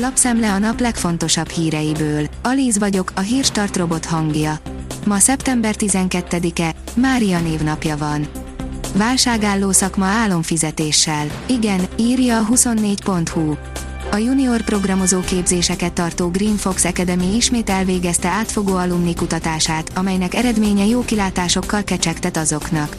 Lapszemle a nap legfontosabb híreiből. Alíz vagyok, a hírstart robot hangja. Ma szeptember 12-e, Mária névnapja van. Válságálló szakma álomfizetéssel. Igen, írja a 24.hu. A junior programozó képzéseket tartó Green Fox Academy ismét elvégezte átfogó alumni kutatását, amelynek eredménye jó kilátásokkal kecsegtet azoknak.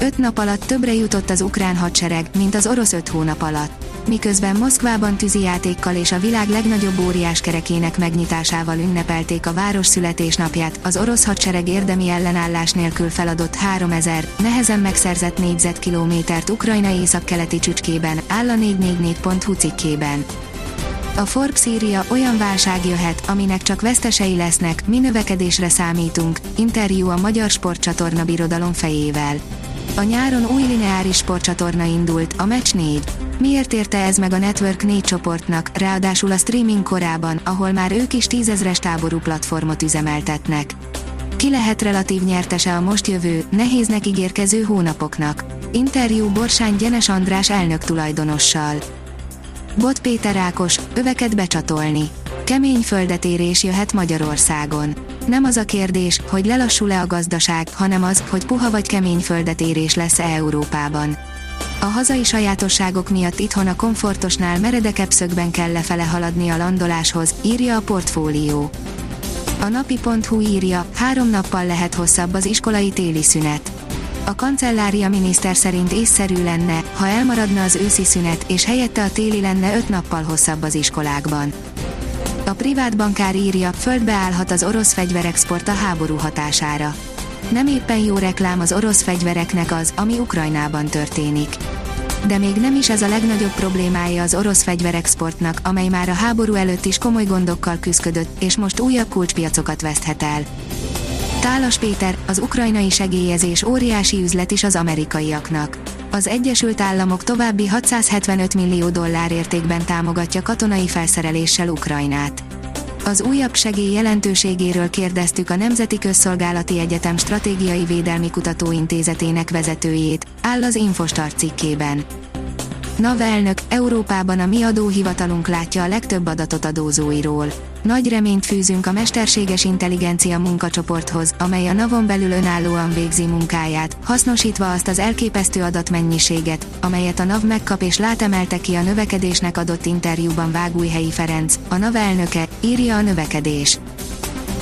Öt nap alatt többre jutott az ukrán hadsereg, mint az orosz öt hónap alatt miközben Moszkvában tűzijátékkal és a világ legnagyobb óriás kerekének megnyitásával ünnepelték a város születésnapját, az orosz hadsereg érdemi ellenállás nélkül feladott 3000, nehezen megszerzett négyzetkilométert Ukrajna északkeleti csücskében, áll a 444.hu cikkében. A Forbes írja, olyan válság jöhet, aminek csak vesztesei lesznek, mi növekedésre számítunk, interjú a Magyar Sportcsatorna birodalom fejével. A nyáron új lineáris sportcsatorna indult, a Match 4. Miért érte ez meg a Network 4 csoportnak, ráadásul a streaming korában, ahol már ők is tízezres táború platformot üzemeltetnek? Ki lehet relatív nyertese a most jövő, nehéznek ígérkező hónapoknak? Interjú Borsány Gyenes András elnök tulajdonossal. Bot Péter Ákos, öveket becsatolni. Kemény földetérés jöhet Magyarországon. Nem az a kérdés, hogy lelassul-e a gazdaság, hanem az, hogy puha vagy kemény földetérés lesz-e Európában. A hazai sajátosságok miatt itthon a komfortosnál meredekebb szögben kell lefele haladni a landoláshoz, írja a portfólió. A napi.hu írja, három nappal lehet hosszabb az iskolai téli szünet. A kancellária miniszter szerint észszerű lenne, ha elmaradna az őszi szünet, és helyette a téli lenne öt nappal hosszabb az iskolákban. A privát bankár írja, földbe állhat az orosz fegyverexport a háború hatására. Nem éppen jó reklám az orosz fegyvereknek az, ami Ukrajnában történik. De még nem is ez a legnagyobb problémája az orosz fegyverexportnak, amely már a háború előtt is komoly gondokkal küzdött, és most újabb kulcspiacokat veszthet el. Tálas Péter, az ukrajnai segélyezés óriási üzlet is az amerikaiaknak. Az Egyesült Államok további 675 millió dollár értékben támogatja katonai felszereléssel Ukrajnát. Az újabb segély jelentőségéről kérdeztük a Nemzeti Közszolgálati Egyetem Stratégiai Védelmi Kutatóintézetének vezetőjét, áll az Infostar cikkében. NAV elnök, Európában a mi adóhivatalunk látja a legtöbb adatot adózóiról. Nagy reményt fűzünk a mesterséges intelligencia munkacsoporthoz, amely a NAV-on belül önállóan végzi munkáját, hasznosítva azt az elképesztő adatmennyiséget, amelyet a NAV megkap és látemelte ki a növekedésnek adott interjúban Vágújhelyi Ferenc, a NAV elnöke, írja a növekedés.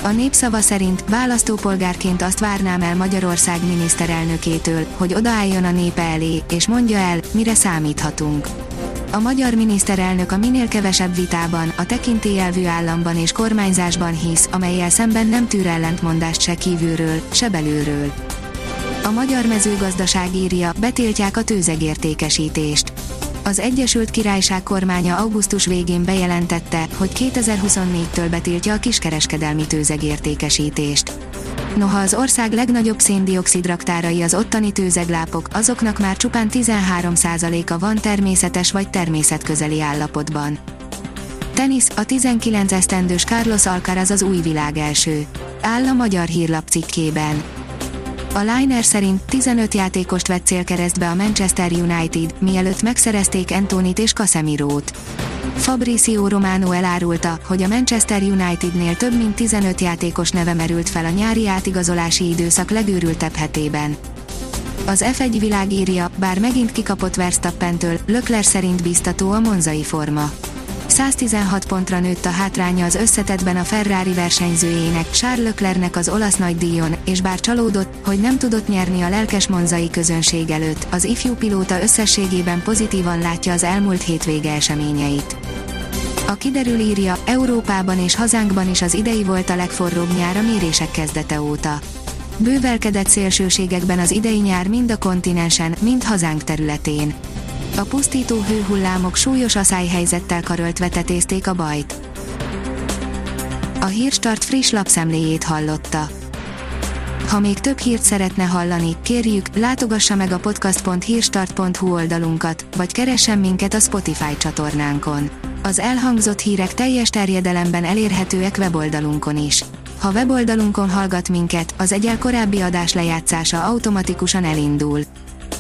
A népszava szerint választópolgárként azt várnám el Magyarország miniszterelnökétől, hogy odaálljon a népe elé, és mondja el, mire számíthatunk. A magyar miniszterelnök a minél kevesebb vitában, a tekintélyelvű államban és kormányzásban hisz, amelyel szemben nem tűr ellentmondást se kívülről, se belülről. A magyar mezőgazdaság írja, betiltják a tőzegértékesítést az Egyesült Királyság kormánya augusztus végén bejelentette, hogy 2024-től betiltja a kiskereskedelmi tőzegértékesítést. Noha az ország legnagyobb széndiokszid raktárai az ottani tőzeglápok, azoknak már csupán 13%-a van természetes vagy természetközeli állapotban. Tenisz, a 19 esztendős Carlos Alcaraz az új világ első. Áll a magyar hírlap cikkében. A Liner szerint 15 játékost vett célkeresztbe a Manchester United, mielőtt megszerezték Antonit és Casemirót. Fabrizio Romano elárulta, hogy a Manchester Unitednél több mint 15 játékos neve merült fel a nyári átigazolási időszak legőrültebb hetében. Az F1 világ írja, bár megint kikapott Verstappentől, Lökler szerint biztató a monzai forma. 116 pontra nőtt a hátránya az összetetben a Ferrari versenyzőjének, Charles Leclercnek az olasz nagydíjon, és bár csalódott, hogy nem tudott nyerni a lelkes monzai közönség előtt, az ifjú pilóta összességében pozitívan látja az elmúlt hétvége eseményeit. A kiderül írja, Európában és hazánkban is az idei volt a legforróbb nyár a mérések kezdete óta. Bővelkedett szélsőségekben az idei nyár mind a kontinensen, mind hazánk területén. A pusztító hőhullámok súlyos aszályhelyzettel karöltve tetézték a bajt. A Hírstart friss lapszemléjét hallotta. Ha még több hírt szeretne hallani, kérjük, látogassa meg a podcast.hírstart.hu oldalunkat, vagy keressen minket a Spotify csatornánkon. Az elhangzott hírek teljes terjedelemben elérhetőek weboldalunkon is. Ha weboldalunkon hallgat minket, az egyel korábbi adás lejátszása automatikusan elindul.